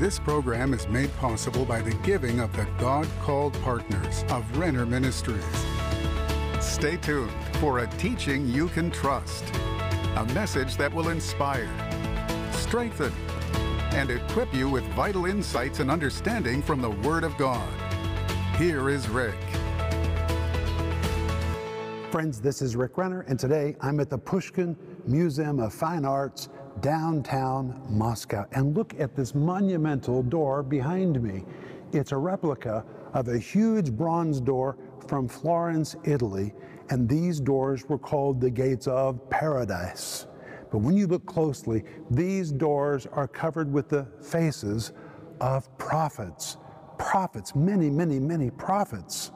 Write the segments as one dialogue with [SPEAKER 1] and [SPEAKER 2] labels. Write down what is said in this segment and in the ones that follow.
[SPEAKER 1] This program is made possible by the giving of the God called partners of Renner Ministries. Stay tuned for a teaching you can trust, a message that will inspire, strengthen, and equip you with vital insights and understanding from the Word of God. Here is Rick.
[SPEAKER 2] Friends, this is Rick Renner, and today I'm at the Pushkin Museum of Fine Arts downtown Moscow. And look at this monumental door behind me. It's a replica of a huge bronze door from Florence, Italy, and these doors were called the Gates of Paradise. But when you look closely, these doors are covered with the faces of prophets. Prophets, many, many, many prophets.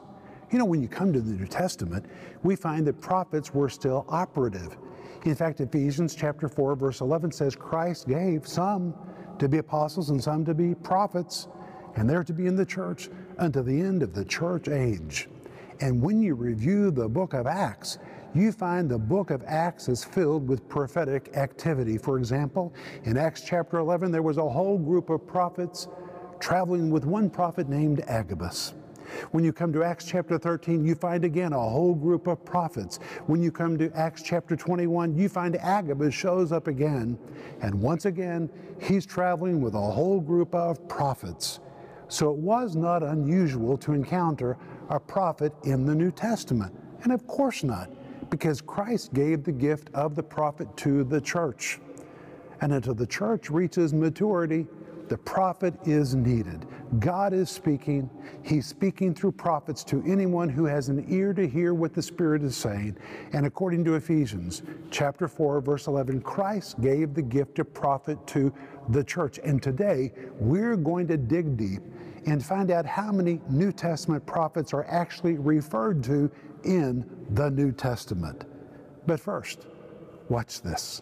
[SPEAKER 2] You know, when you come to the New Testament, we find that prophets were still operative. In fact, Ephesians chapter 4, verse 11 says, Christ gave some to be apostles and some to be prophets, and they're to be in the church unto the end of the church age. And when you review the book of Acts, you find the book of Acts is filled with prophetic activity. For example, in Acts chapter 11, there was a whole group of prophets traveling with one prophet named Agabus. When you come to Acts chapter 13, you find again a whole group of prophets. When you come to Acts chapter 21, you find Agabus shows up again. And once again, he's traveling with a whole group of prophets. So it was not unusual to encounter a prophet in the New Testament. And of course not, because Christ gave the gift of the prophet to the church. And until the church reaches maturity, the prophet is needed. God is speaking. He's speaking through prophets to anyone who has an ear to hear what the Spirit is saying. And according to Ephesians chapter 4, verse 11, Christ gave the gift of prophet to the church. And today, we're going to dig deep and find out how many New Testament prophets are actually referred to in the New Testament. But first, watch this.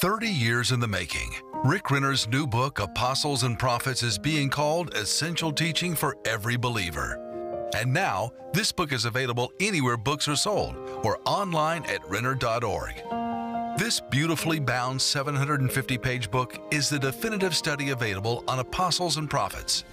[SPEAKER 3] 30 years in the making. Rick Renner's new book, Apostles and Prophets, is being called Essential Teaching for Every Believer. And now, this book is available anywhere books are sold or online at Renner.org. This beautifully bound 750 page book is the definitive study available on apostles and prophets.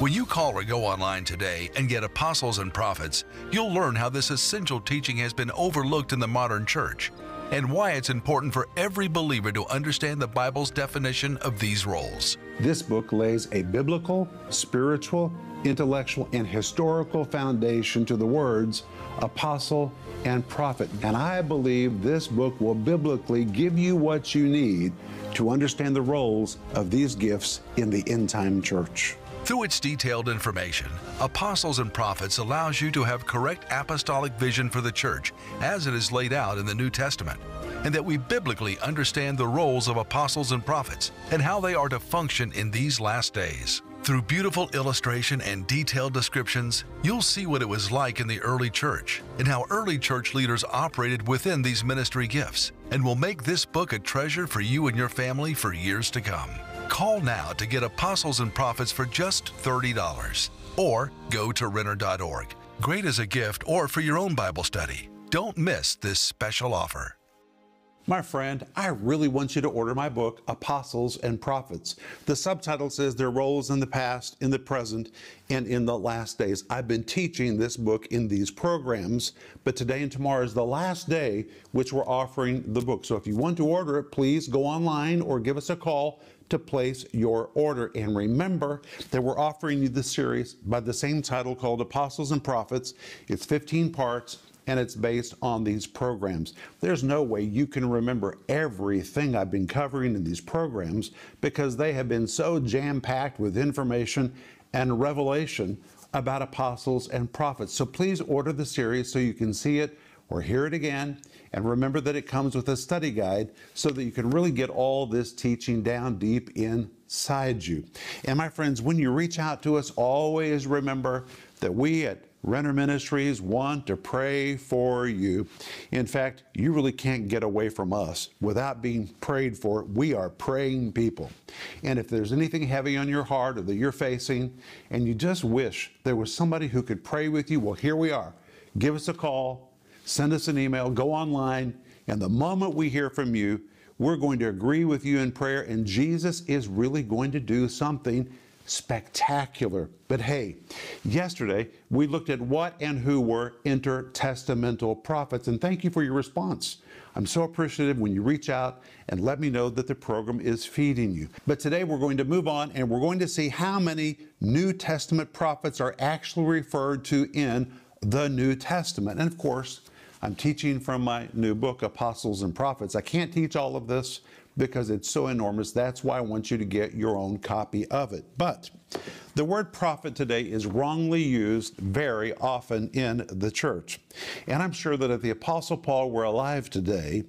[SPEAKER 3] When you call or go online today and get Apostles and Prophets, you'll learn how this essential teaching has been overlooked in the modern church and why it's important for every believer to understand the Bible's definition of these roles.
[SPEAKER 2] This book lays a biblical, spiritual, intellectual, and historical foundation to the words apostle and prophet. And I believe this book will biblically give you what you need to understand the roles of these gifts in the end time church.
[SPEAKER 3] Through its detailed information, Apostles and Prophets allows you to have correct apostolic vision for the church as it is laid out in the New Testament, and that we biblically understand the roles of apostles and prophets and how they are to function in these last days. Through beautiful illustration and detailed descriptions, you'll see what it was like in the early church and how early church leaders operated within these ministry gifts, and will make this book a treasure for you and your family for years to come. Call now to get Apostles and Prophets for just $30 or go to Renner.org. Great as a gift or for your own Bible study. Don't miss this special offer.
[SPEAKER 2] My friend, I really want you to order my book, Apostles and Prophets. The subtitle says their roles in the past, in the present, and in the last days. I've been teaching this book in these programs, but today and tomorrow is the last day which we're offering the book. So if you want to order it, please go online or give us a call to place your order. And remember that we're offering you this series by the same title called Apostles and Prophets. It's 15 parts and it's based on these programs. There's no way you can remember everything I've been covering in these programs because they have been so jam packed with information and revelation about apostles and prophets. So please order the series so you can see it or hear it again. And remember that it comes with a study guide so that you can really get all this teaching down deep inside you. And my friends, when you reach out to us, always remember that we at Renner Ministries want to pray for you. In fact, you really can't get away from us without being prayed for. We are praying people. And if there's anything heavy on your heart or that you're facing, and you just wish there was somebody who could pray with you, well, here we are. Give us a call, send us an email, go online, and the moment we hear from you, We're going to agree with you in prayer, and Jesus is really going to do something spectacular. But hey, yesterday we looked at what and who were intertestamental prophets, and thank you for your response. I'm so appreciative when you reach out and let me know that the program is feeding you. But today we're going to move on and we're going to see how many New Testament prophets are actually referred to in the New Testament. And of course, I'm teaching from my new book, Apostles and Prophets. I can't teach all of this because it's so enormous. That's why I want you to get your own copy of it. But the word prophet today is wrongly used very often in the church. And I'm sure that if the Apostle Paul were alive today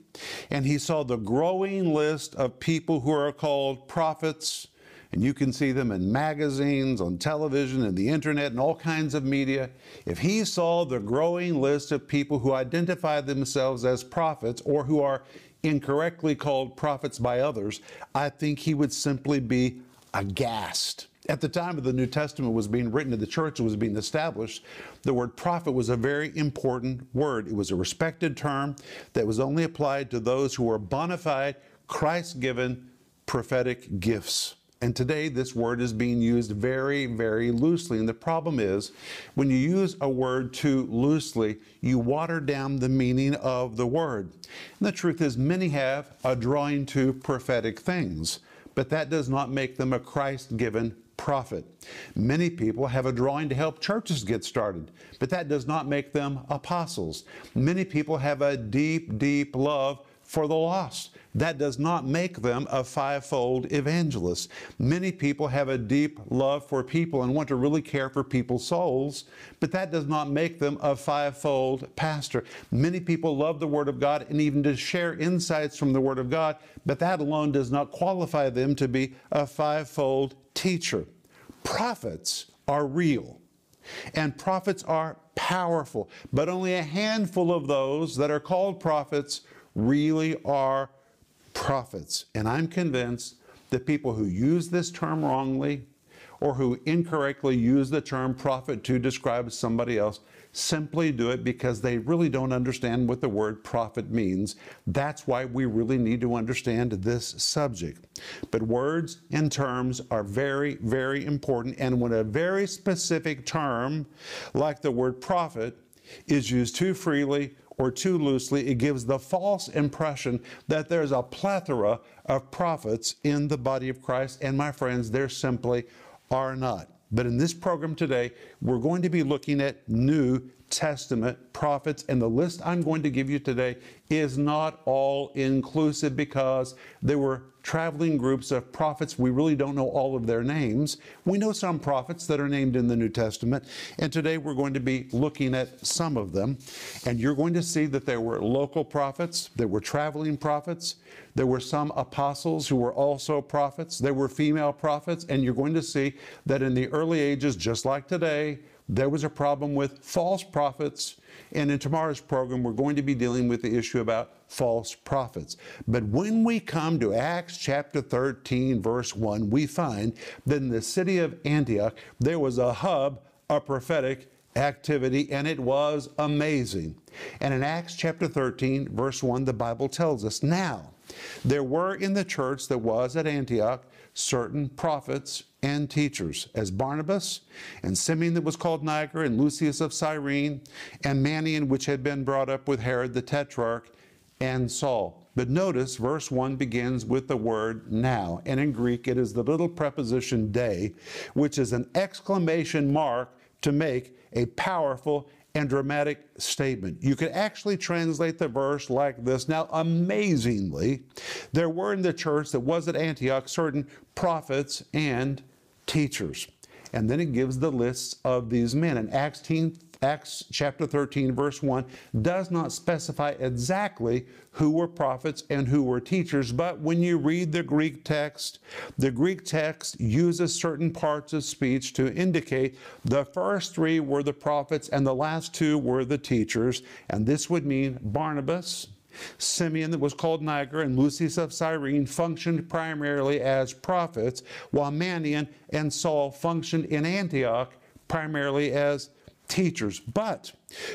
[SPEAKER 2] and he saw the growing list of people who are called prophets, and you can see them in magazines, on television, and the internet, and all kinds of media. If he saw the growing list of people who identify themselves as prophets or who are incorrectly called prophets by others, I think he would simply be aghast. At the time of the New Testament was being written and the church was being established, the word prophet was a very important word. It was a respected term that was only applied to those who were bona fide, Christ given prophetic gifts. And today, this word is being used very, very loosely. And the problem is, when you use a word too loosely, you water down the meaning of the word. And the truth is, many have a drawing to prophetic things, but that does not make them a Christ given prophet. Many people have a drawing to help churches get started, but that does not make them apostles. Many people have a deep, deep love for the lost. That does not make them a fivefold evangelist. Many people have a deep love for people and want to really care for people's souls, but that does not make them a fivefold pastor. Many people love the Word of God and even to share insights from the Word of God, but that alone does not qualify them to be a fivefold teacher. Prophets are real. And prophets are powerful, but only a handful of those that are called prophets really are prophets. And I'm convinced that people who use this term wrongly or who incorrectly use the term prophet to describe somebody else simply do it because they really don't understand what the word prophet means. That's why we really need to understand this subject. But words and terms are very, very important. And when a very specific term, like the word prophet, is used too freely or too loosely, it gives the false impression that there's a plethora of prophets in the body of Christ. And my friends, there simply are not. But in this program today, we're going to be looking at New Testament prophets, and the list I'm going to give you today is not all inclusive because there were traveling groups of prophets. We really don't know all of their names. We know some prophets that are named in the New Testament, and today we're going to be looking at some of them. And you're going to see that there were local prophets, there were traveling prophets, there were some apostles who were also prophets, there were female prophets, and you're going to see that in the early ages, just like today, there was a problem with false prophets. And in tomorrow's program, we're going to be dealing with the issue about false prophets. But when we come to Acts chapter 13, verse 1, we find that in the city of Antioch, there was a hub of prophetic activity, and it was amazing. And in Acts chapter 13, verse 1, the Bible tells us now, there were in the church that was at Antioch certain prophets and teachers, as Barnabas and Simeon that was called Niger, and Lucius of Cyrene, and Manaen, which had been brought up with Herod the Tetrarch, and Saul. But notice verse 1 begins with the word now, and in Greek it is the little preposition de, which is an exclamation mark to make a powerful and dramatic statement. You could actually translate the verse like this. Now, amazingly, there were in the church that was at Antioch certain prophets and teachers. And then it gives the lists of these men. In Acts, 10, Acts chapter 13, verse 1, does not specify exactly who were prophets and who were teachers, but when you read the Greek text, the Greek text uses certain parts of speech to indicate the first three were the prophets and the last two were the teachers. And this would mean Barnabas, Simeon, that was called Niger, and Lucius of Cyrene functioned primarily as prophets, while Manaen and Saul functioned in Antioch primarily as teachers. But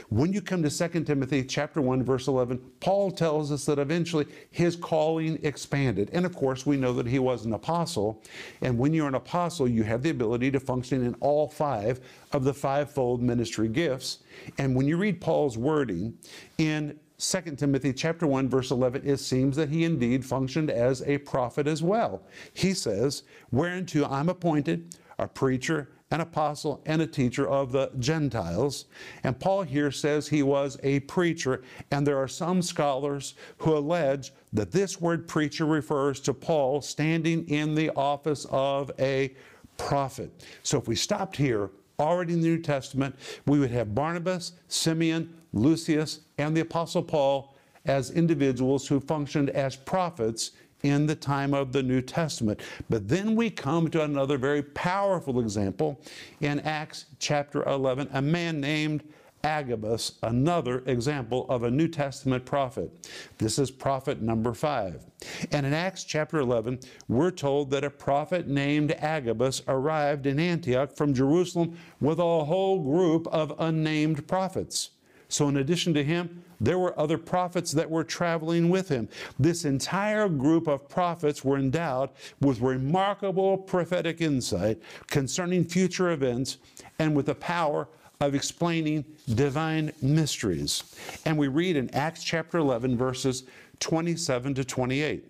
[SPEAKER 2] when you come to 2 Timothy chapter 1 verse 11, Paul tells us that eventually his calling expanded. And of course, we know that he was an apostle, and when you're an apostle, you have the ability to function in all five of the fivefold ministry gifts. And when you read Paul's wording in 2 Timothy chapter 1 verse 11 it seems that he indeed functioned as a prophet as well. He says, "Whereunto I'm appointed a preacher an apostle and a teacher of the Gentiles. And Paul here says he was a preacher, and there are some scholars who allege that this word preacher refers to Paul standing in the office of a prophet. So if we stopped here, already in the New Testament, we would have Barnabas, Simeon, Lucius, and the Apostle Paul as individuals who functioned as prophets in the time of the New Testament. But then we come to another very powerful example in Acts chapter 11, a man named Agabus, another example of a New Testament prophet. This is prophet number five. And in Acts chapter 11, we're told that a prophet named Agabus arrived in Antioch from Jerusalem with a whole group of unnamed prophets. So, in addition to him, there were other prophets that were traveling with him. This entire group of prophets were endowed with remarkable prophetic insight concerning future events and with the power of explaining divine mysteries. And we read in Acts chapter 11, verses 27 to 28.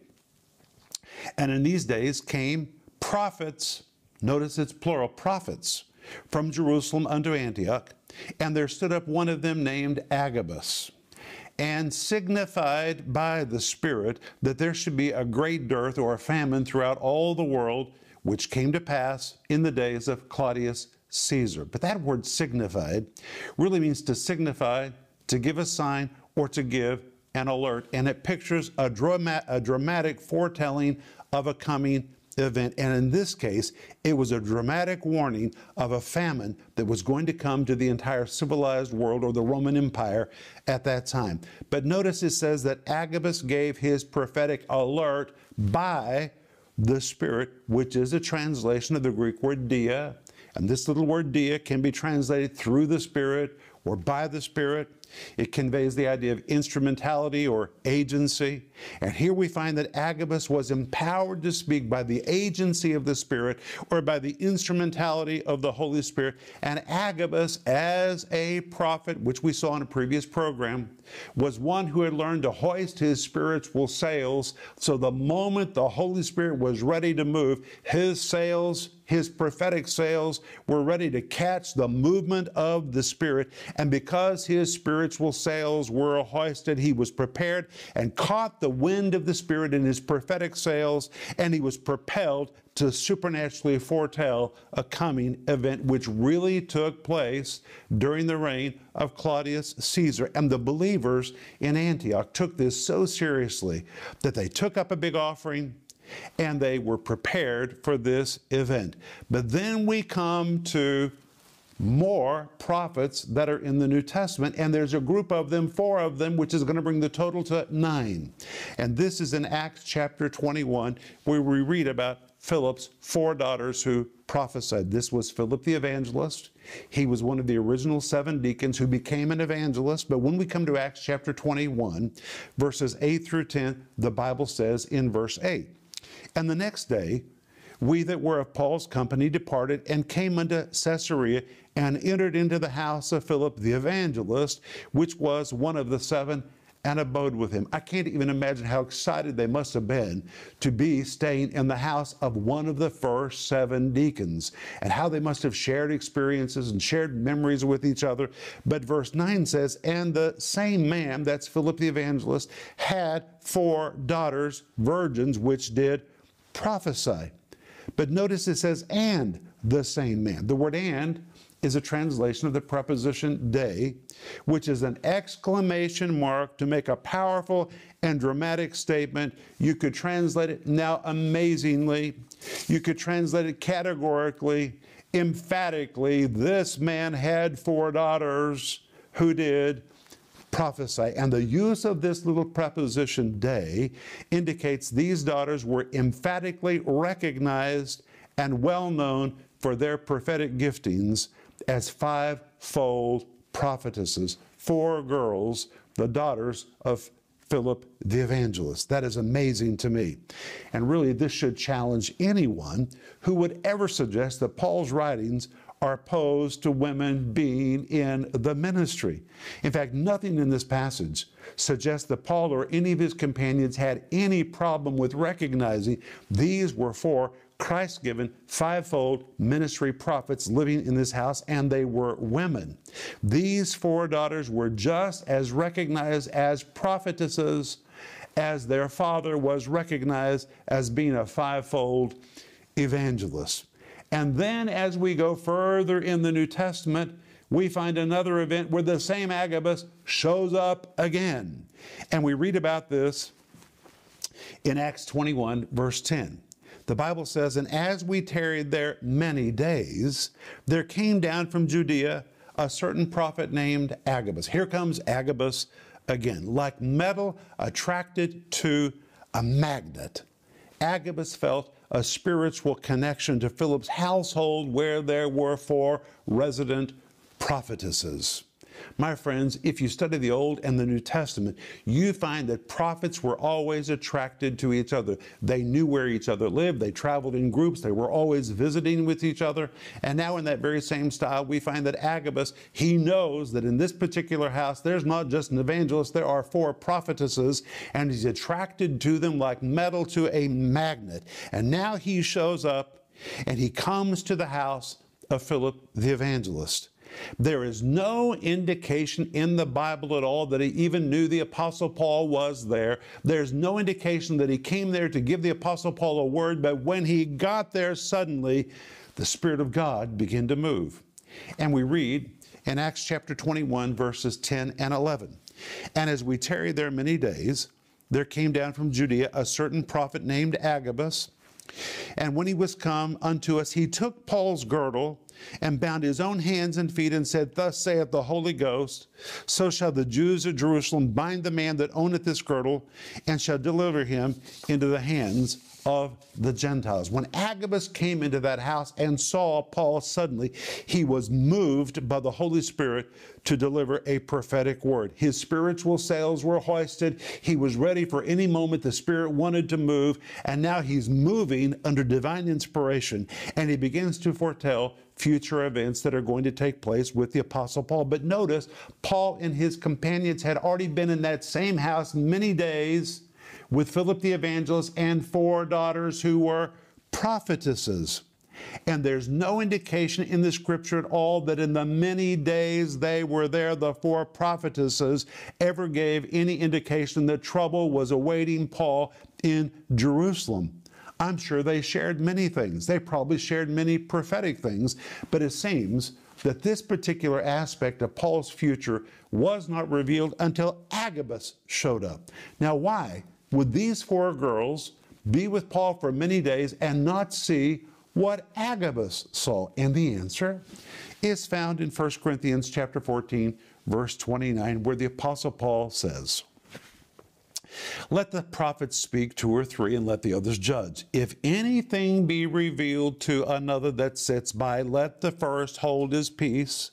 [SPEAKER 2] And in these days came prophets, notice it's plural, prophets, from Jerusalem unto Antioch, and there stood up one of them named Agabus and signified by the Spirit that there should be a great dearth or a famine throughout all the world, which came to pass in the days of Claudius Caesar. But that word signified really means to signify, to give a sign, or to give an alert. And it pictures a, a dramatic foretelling of a coming event. And in this case, it was a dramatic warning of a famine that was going to come to the entire civilized world or the Roman Empire at that time. But notice it says that Agabus gave his prophetic alert by the Spirit, which is a translation of the Greek word dia. And this little word dia can be translated through the Spirit or by the Spirit. It conveys the idea of instrumentality or agency. And here we find that Agabus was empowered to speak by the agency of the Spirit or by the instrumentality of the Holy Spirit. And Agabus, as a prophet, which we saw in a previous program, was one who had learned to hoist his spiritual sails. So the moment the Holy Spirit was ready to move, his sails his prophetic sails were ready to catch the movement of the Spirit. And because his spiritual sails were hoisted, he was prepared and caught the wind of the Spirit in his prophetic sails, and he was propelled to supernaturally foretell a coming event which really took place during the reign of Claudius Caesar. And the believers in Antioch took this so seriously that they took up a big offering and they were prepared for this event. But then we come to more prophets that are in the New Testament, and there's a group of them, four of them, which is going to bring the total to nine. And this is in Acts chapter 21, where we read about Philip's four daughters who prophesied. This was Philip the evangelist. He was one of the original seven deacons who became an evangelist. But when we come to Acts chapter 21, verses 8 through 10, the Bible says in verse 8, and the next day, we that were of Paul's company departed and came unto Caesarea and entered into the house of Philip the evangelist, which was one of the seven, and abode with him. I can't even imagine how excited they must have been to be staying in the house of one of the first seven deacons, and how they must have shared experiences and shared memories with each other. But verse 9 says, And the same man, that's Philip the evangelist, had four daughters, virgins, which did prophesy. But notice it says, and the same man. The word and is a translation of the preposition de, which is an exclamation mark to make a powerful and dramatic statement. You could translate it now amazingly. You could translate it categorically, emphatically. This man had four daughters who did prophesy. And the use of this little preposition de indicates these daughters were emphatically recognized and well known for their prophetic giftings as five fivefold prophetesses, four girls, the daughters of Philip the evangelist. That is amazing to me. And really, this should challenge anyone who would ever suggest that Paul's writings are opposed to women being in the ministry. In fact, nothing in this passage suggests that Paul or any of his companions had any problem with recognizing these were four Christ given fivefold ministry prophets living in this house, and they were women. These four daughters were just as recognized as prophetesses as their father was recognized as being a fivefold evangelist. And then as we go further in the New Testament, we find another event where the same Agabus shows up again. And we read about this in Acts 21, verse 10. The Bible says, And as we tarried there many days, there came down from Judea a certain prophet named Agabus. Here comes Agabus again, like metal attracted to a magnet. Agabus felt a spiritual connection to Philip's household where there were four resident prophetesses. My friends, if you study the Old and the New Testament, you find that prophets were always attracted to each other. They knew where each other lived, they traveled in groups, they were always visiting with each other. And now, in that very same style, we find that Agabus, he knows that in this particular house, there's not just an evangelist, there are four prophetesses, and he's attracted to them like metal to a magnet. And now he shows up and he comes to the house of Philip the evangelist. There is no indication in the Bible at all that he even knew the Apostle Paul was there. There's no indication that he came there to give the Apostle Paul a word, but when he got there, suddenly the Spirit of God began to move. And we read in Acts chapter 21, verses 10 and 11. And as we tarried there many days, there came down from Judea a certain prophet named Agabus. And when he was come unto us, he took Paul's girdle and bound his own hands and feet and said, Thus saith the Holy Ghost, so shall the Jews of Jerusalem bind the man that owneth this girdle and shall deliver him into the hands of the Gentiles. When Agabus came into that house and saw Paul suddenly, he was moved by the Holy Spirit to deliver a prophetic word. His spiritual sails were hoisted. He was ready for any moment the Spirit wanted to move, and now he's moving under divine inspiration, and he begins to foretell future events that are going to take place with the Apostle Paul. But notice, Paul and his companions had already been in that same house many days with Philip the evangelist and four daughters who were prophetesses. And there's no indication in the scripture at all that in the many days they were there, the four prophetesses ever gave any indication that trouble was awaiting Paul in Jerusalem. I'm sure they shared many things. They probably shared many prophetic things, but it seems that this particular aspect of Paul's future was not revealed until Agabus showed up. Now, why would these four girls be with Paul for many days and not see what Agabus saw? And the answer is found in 1 Corinthians chapter 14, verse 29, where the apostle Paul says, let the prophets speak two or three, and let the others judge. If anything be revealed to another that sits by, let the first hold his peace.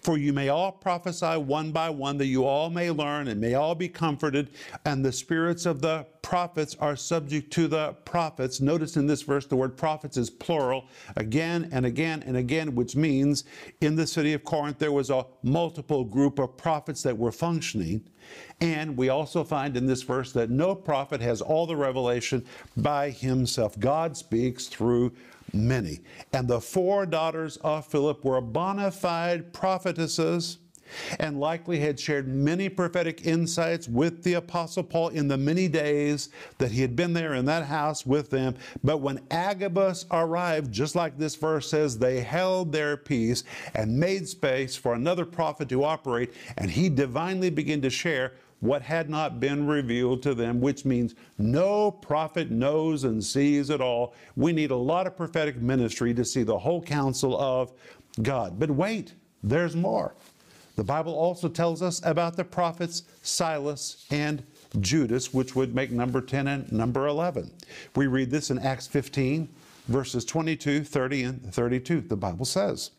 [SPEAKER 2] For you may all prophesy one by one, that you all may learn and may all be comforted, and the spirits of the prophets are subject to the prophets. Notice in this verse the word prophets is plural again and again and again, which means in the city of Corinth there was a multiple group of prophets that were functioning. And we also find in this verse that no prophet has all the revelation by himself. God speaks through many. And the four daughters of Philip were bona fide prophetesses and likely had shared many prophetic insights with the Apostle Paul in the many days that he had been there in that house with them. But when Agabus arrived, just like this verse says, they held their peace and made space for another prophet to operate, and he divinely began to share what had not been revealed to them, which means no prophet knows and sees it all. We need a lot of prophetic ministry to see the whole counsel of God. But wait, there's more. The Bible also tells us about the prophets Silas and Judas, which would make number 10 and number 11. We read this in Acts 15, verses 22, 30, and 32. The Bible says,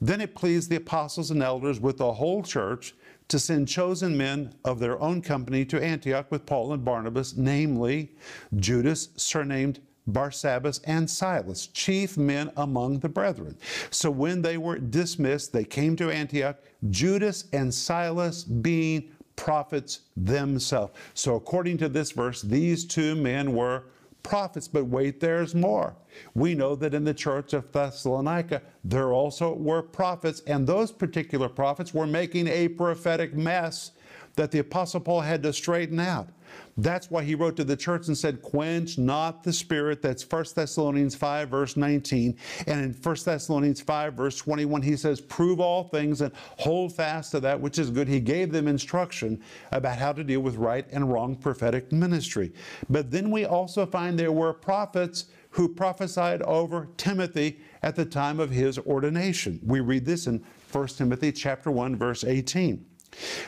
[SPEAKER 2] Then it pleased the apostles and elders with the whole church to send chosen men of their own company to Antioch with Paul and Barnabas, namely Judas, surnamed Barsabbas, and Silas, chief men among the brethren. So when they were dismissed, they came to Antioch, Judas and Silas being prophets themselves. So according to this verse, these two men were prophets, but wait, there's more. We know that in the church of Thessalonica, there also were prophets, and those particular prophets were making a prophetic mess that the Apostle Paul had to straighten out. That's why he wrote to the church and said, Quench not the spirit. That's 1 Thessalonians 5, verse 19. And in 1 Thessalonians 5, verse 21, he says, Prove all things and hold fast to that which is good. He gave them instruction about how to deal with right and wrong prophetic ministry. But then we also find there were prophets who prophesied over Timothy at the time of his ordination. We read this in 1 Timothy chapter 1 verse 18.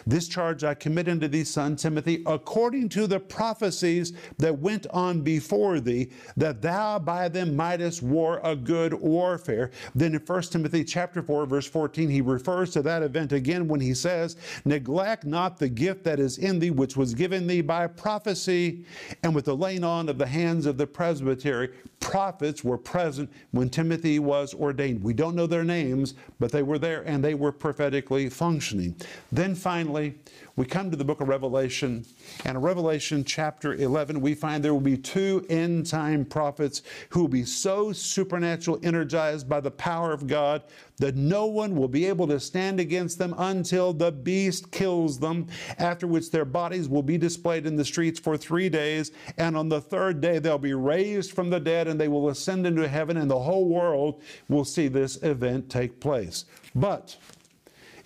[SPEAKER 2] This charge I commit unto thee, son Timothy, according to the prophecies that went on before thee, that thou by them mightest war a good warfare. Then in 1 Timothy chapter 4, verse 14, he refers to that event again when he says, Neglect not the gift that is in thee, which was given thee by prophecy, and with the laying on of the hands of the presbytery. Prophets were present when Timothy was ordained. We don't know their names, but they were there and they were prophetically functioning. Then finally, we come to the book of Revelation, and in Revelation chapter 11, we find there will be two end time prophets who will be so supernatural, energized by the power of God, that no one will be able to stand against them until the beast kills them, after which their bodies will be displayed in the streets for three days, and on the third day they'll be raised from the dead and they will ascend into heaven, and the whole world will see this event take place. But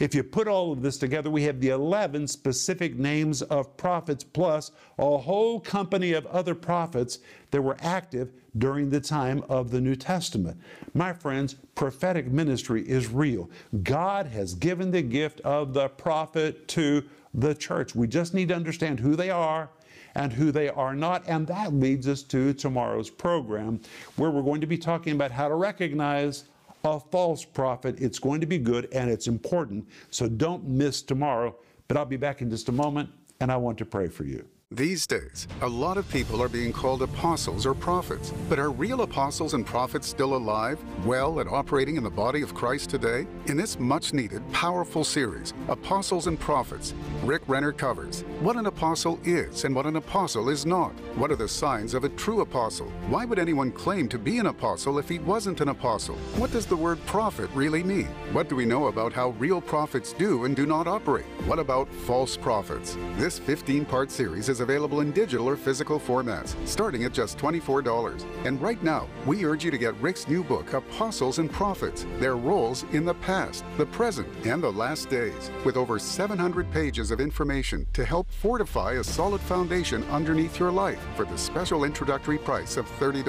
[SPEAKER 2] if you put all of this together, we have the 11 specific names of prophets plus a whole company of other prophets that were active during the time of the New Testament. My friends, prophetic ministry is real. God has given the gift of the prophet to the church. We just need to understand who they are and who they are not. And that leads us to tomorrow's program, where we're going to be talking about how to recognize a false prophet. It's going to be good and it's important. So don't miss tomorrow. But I'll be back in just a moment and I want to pray for you.
[SPEAKER 1] These days, a lot of people are being called apostles or prophets. But are real apostles and prophets still alive, well, and operating in the body of Christ today? In this much needed, powerful series, Apostles and Prophets, Rick Renner covers what an apostle is and what an apostle is not. What are the signs of a true apostle? Why would anyone claim to be an apostle if he wasn't an apostle? What does the word prophet really mean? What do we know about how real prophets do and do not operate? What about false prophets? This 15 part series is available in digital or physical formats, starting at just $24. And right now, we urge you to get Rick's new book, Apostles and Prophets Their Roles in the Past, the Present, and the Last Days, with over 700 pages of information to help fortify a solid foundation underneath your life for the special introductory price of $30.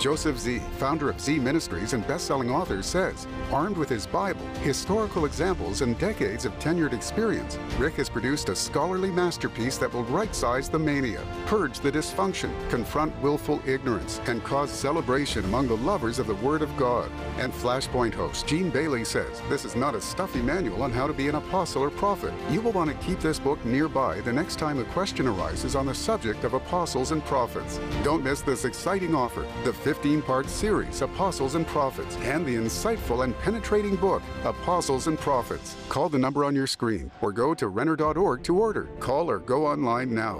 [SPEAKER 1] Joseph Z., founder of Z Ministries and best-selling author, says, armed with his Bible, historical examples, and decades of tenured experience, Rick has produced a scholarly masterpiece that will right-size the mania, purge the dysfunction, confront willful ignorance, and cause celebration among the lovers of the Word of God. And Flashpoint host Gene Bailey says this is not a stuffy manual on how to be an apostle or prophet. You will want to keep this book nearby the next time a question arises on the subject of apostles and prophets. Don't miss this exciting offer the 15 part series, Apostles and Prophets, and the insightful and penetrating book, Apostles and Prophets. Call the number on your screen or go to Renner.org to order. Call or go online now.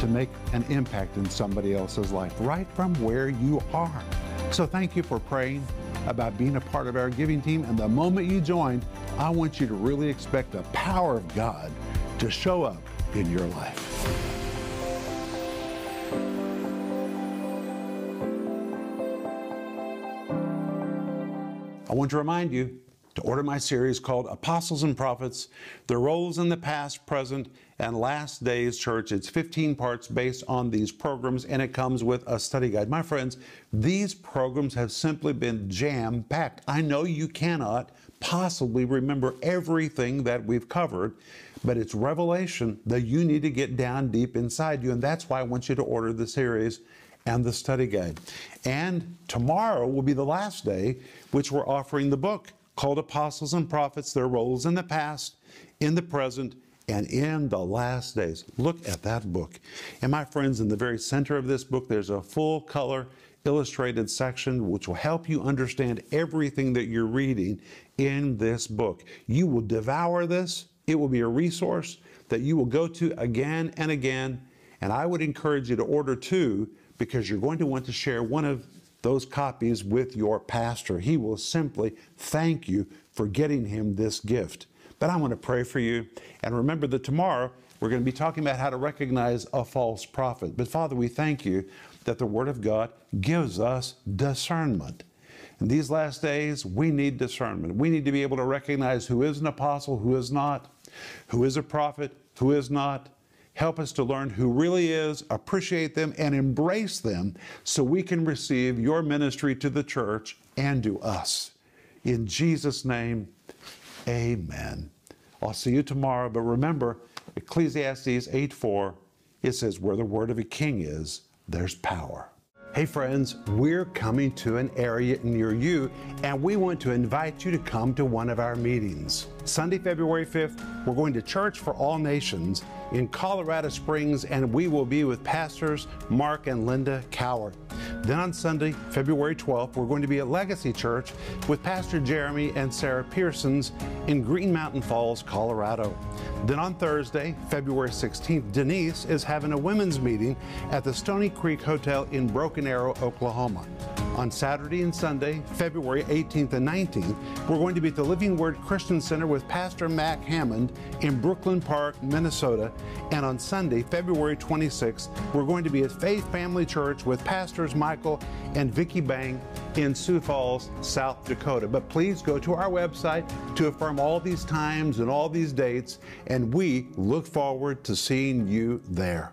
[SPEAKER 2] to make an impact in somebody else's life right from where you are. So thank you for praying about being a part of our giving team. And the moment you join, I want you to really expect the power of God to show up in your life. I want to remind you to order my series called Apostles and Prophets Their Roles in the Past, Present, and Last Days Church. It's 15 parts based on these programs, and it comes with a study guide. My friends, these programs have simply been jam packed. I know you cannot possibly remember everything that we've covered, but it's revelation that you need to get down deep inside you, and that's why I want you to order the series and the study guide. And tomorrow will be the last day, which we're offering the book called Apostles and Prophets, their roles in the past, in the present, and in the last days. Look at that book. And my friends, in the very center of this book, there's a full color illustrated section which will help you understand everything that you're reading in this book. You will devour this, it will be a resource that you will go to again and again. And I would encourage you to order two because you're going to want to share one of those copies with your pastor. He will simply thank you for getting him this gift. But I want to pray for you. And remember that tomorrow we're going to be talking about how to recognize a false prophet. But Father, we thank you that the Word of God gives us discernment. In these last days, we need discernment. We need to be able to recognize who is an apostle, who is not, who is a prophet, who is not, Help us to learn who really is, appreciate them, and embrace them so we can receive your ministry to the church and to us. In Jesus' name, amen. I'll see you tomorrow, but remember, Ecclesiastes 8 4, it says, Where the word of a king is, there's power. Hey friends, we're coming to an area near you and we want to invite you to come to one of our meetings. Sunday, February 5th, we're going to Church for All Nations in Colorado Springs and we will be with pastors Mark and Linda Cowart. Then on Sunday, February 12th, we're going to be at Legacy Church with Pastor Jeremy and Sarah Pearsons in Green Mountain Falls, Colorado. Then on Thursday, February 16th, Denise is having a women's meeting at the Stoney Creek Hotel in Broken Arrow, Oklahoma. On Saturday and Sunday, February 18th and 19th, we're going to be at the Living Word Christian Center with Pastor Mac Hammond in Brooklyn Park, Minnesota. And on Sunday, February 26th, we're going to be at Faith Family Church with Pastors Michael and Vicki Bang in Sioux Falls, South Dakota. But please go to our website to affirm all these times and all these dates, and we look forward to seeing you there.